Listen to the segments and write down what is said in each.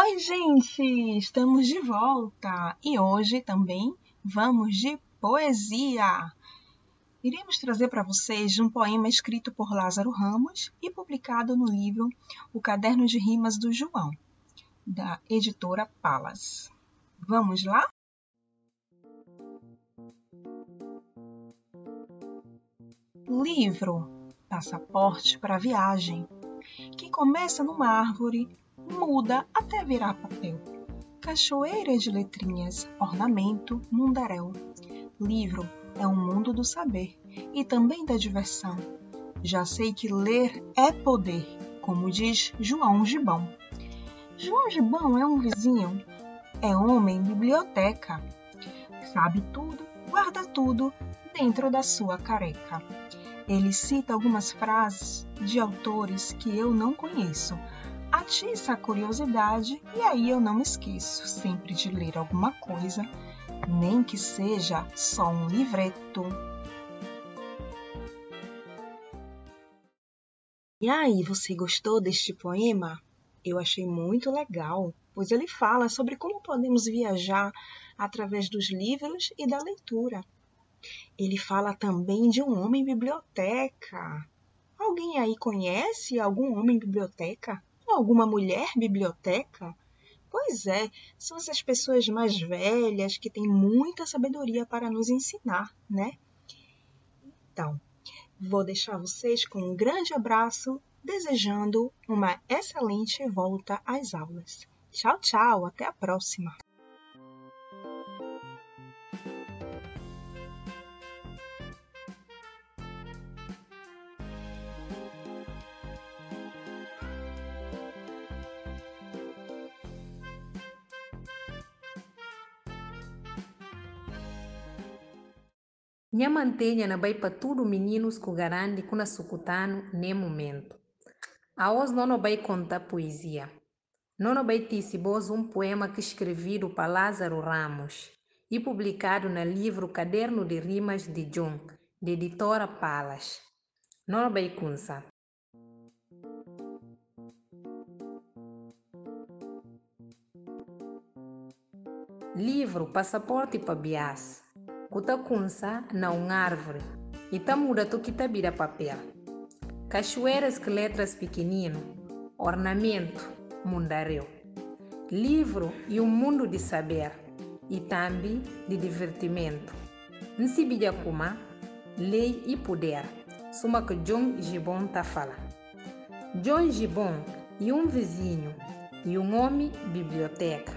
Oi, gente! Estamos de volta e hoje também vamos de poesia. Iremos trazer para vocês um poema escrito por Lázaro Ramos e publicado no livro O Caderno de Rimas do João, da editora Palas. Vamos lá? Livro Passaporte para a Viagem, que começa numa árvore muda até virar papel. Cachoeira de letrinhas, ornamento, mundaréu. Livro é um mundo do saber e também da diversão. Já sei que ler é poder, como diz João Gibão. João Gibão é um vizinho, é homem biblioteca. Sabe tudo, guarda tudo dentro da sua careca. Ele cita algumas frases de autores que eu não conheço, atiça a curiosidade e aí eu não me esqueço sempre de ler alguma coisa, nem que seja só um livreto. E aí, você gostou deste poema? Eu achei muito legal, pois ele fala sobre como podemos viajar através dos livros e da leitura. Ele fala também de um homem biblioteca. Alguém aí conhece algum homem biblioteca? Alguma mulher biblioteca? Pois é, são essas pessoas mais velhas que têm muita sabedoria para nos ensinar, né? Então, vou deixar vocês com um grande abraço, desejando uma excelente volta às aulas. Tchau, tchau, até a próxima! Minha mantenha na vai para tudo meninos que garante que na sucutano nem momento. A hoje não vai contar poesia. Não vai ter um poema que escrevido para Lázaro Ramos e publicado no livro Caderno de Rimas de John, de editora Palas. Não vai consa. Livro Passaporte para Bias kutakunsa na um árvore muda tu que tá vira papel. Cachoeiras que letras pequenino, ornamento, mundaréu. Livro e um mundo de saber e também de divertimento. Nsibija kuma, lei e poder, suma que John Gibon tá fala. John Gibon e um vizinho e um homem biblioteca,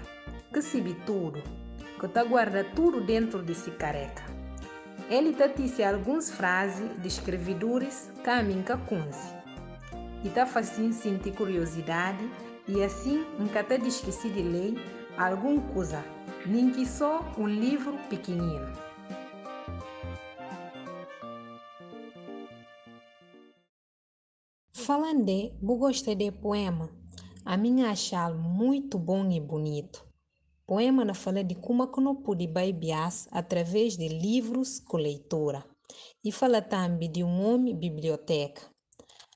que sabe tudo que tá guarda tudo dentro de si careca. Ele tá disse algumas frases de escrevidores caminha kunzi. E tá fazendo sentir curiosidade e assim nunca tá esqueci de ler alguma coisa, nem que só um livro pequenino. Falando de, eu gostei de poema. A minha achá-lo muito bom e bonito. Poema na fala de como que não pude baibias através de livros com leitura. E fala também de um homem biblioteca.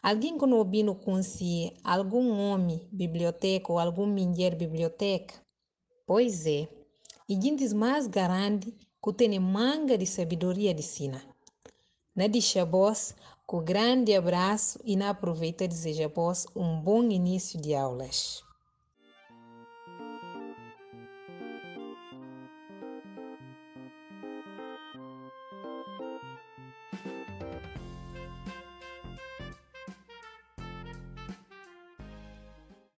Alguém que não ouviu conhecer algum homem biblioteca ou algum mulher biblioteca? Pois é. E gente mais grande que tem manga de sabedoria de sina. Na deixa vós com grande abraço e na aproveita deseja vós um bom início de aulas.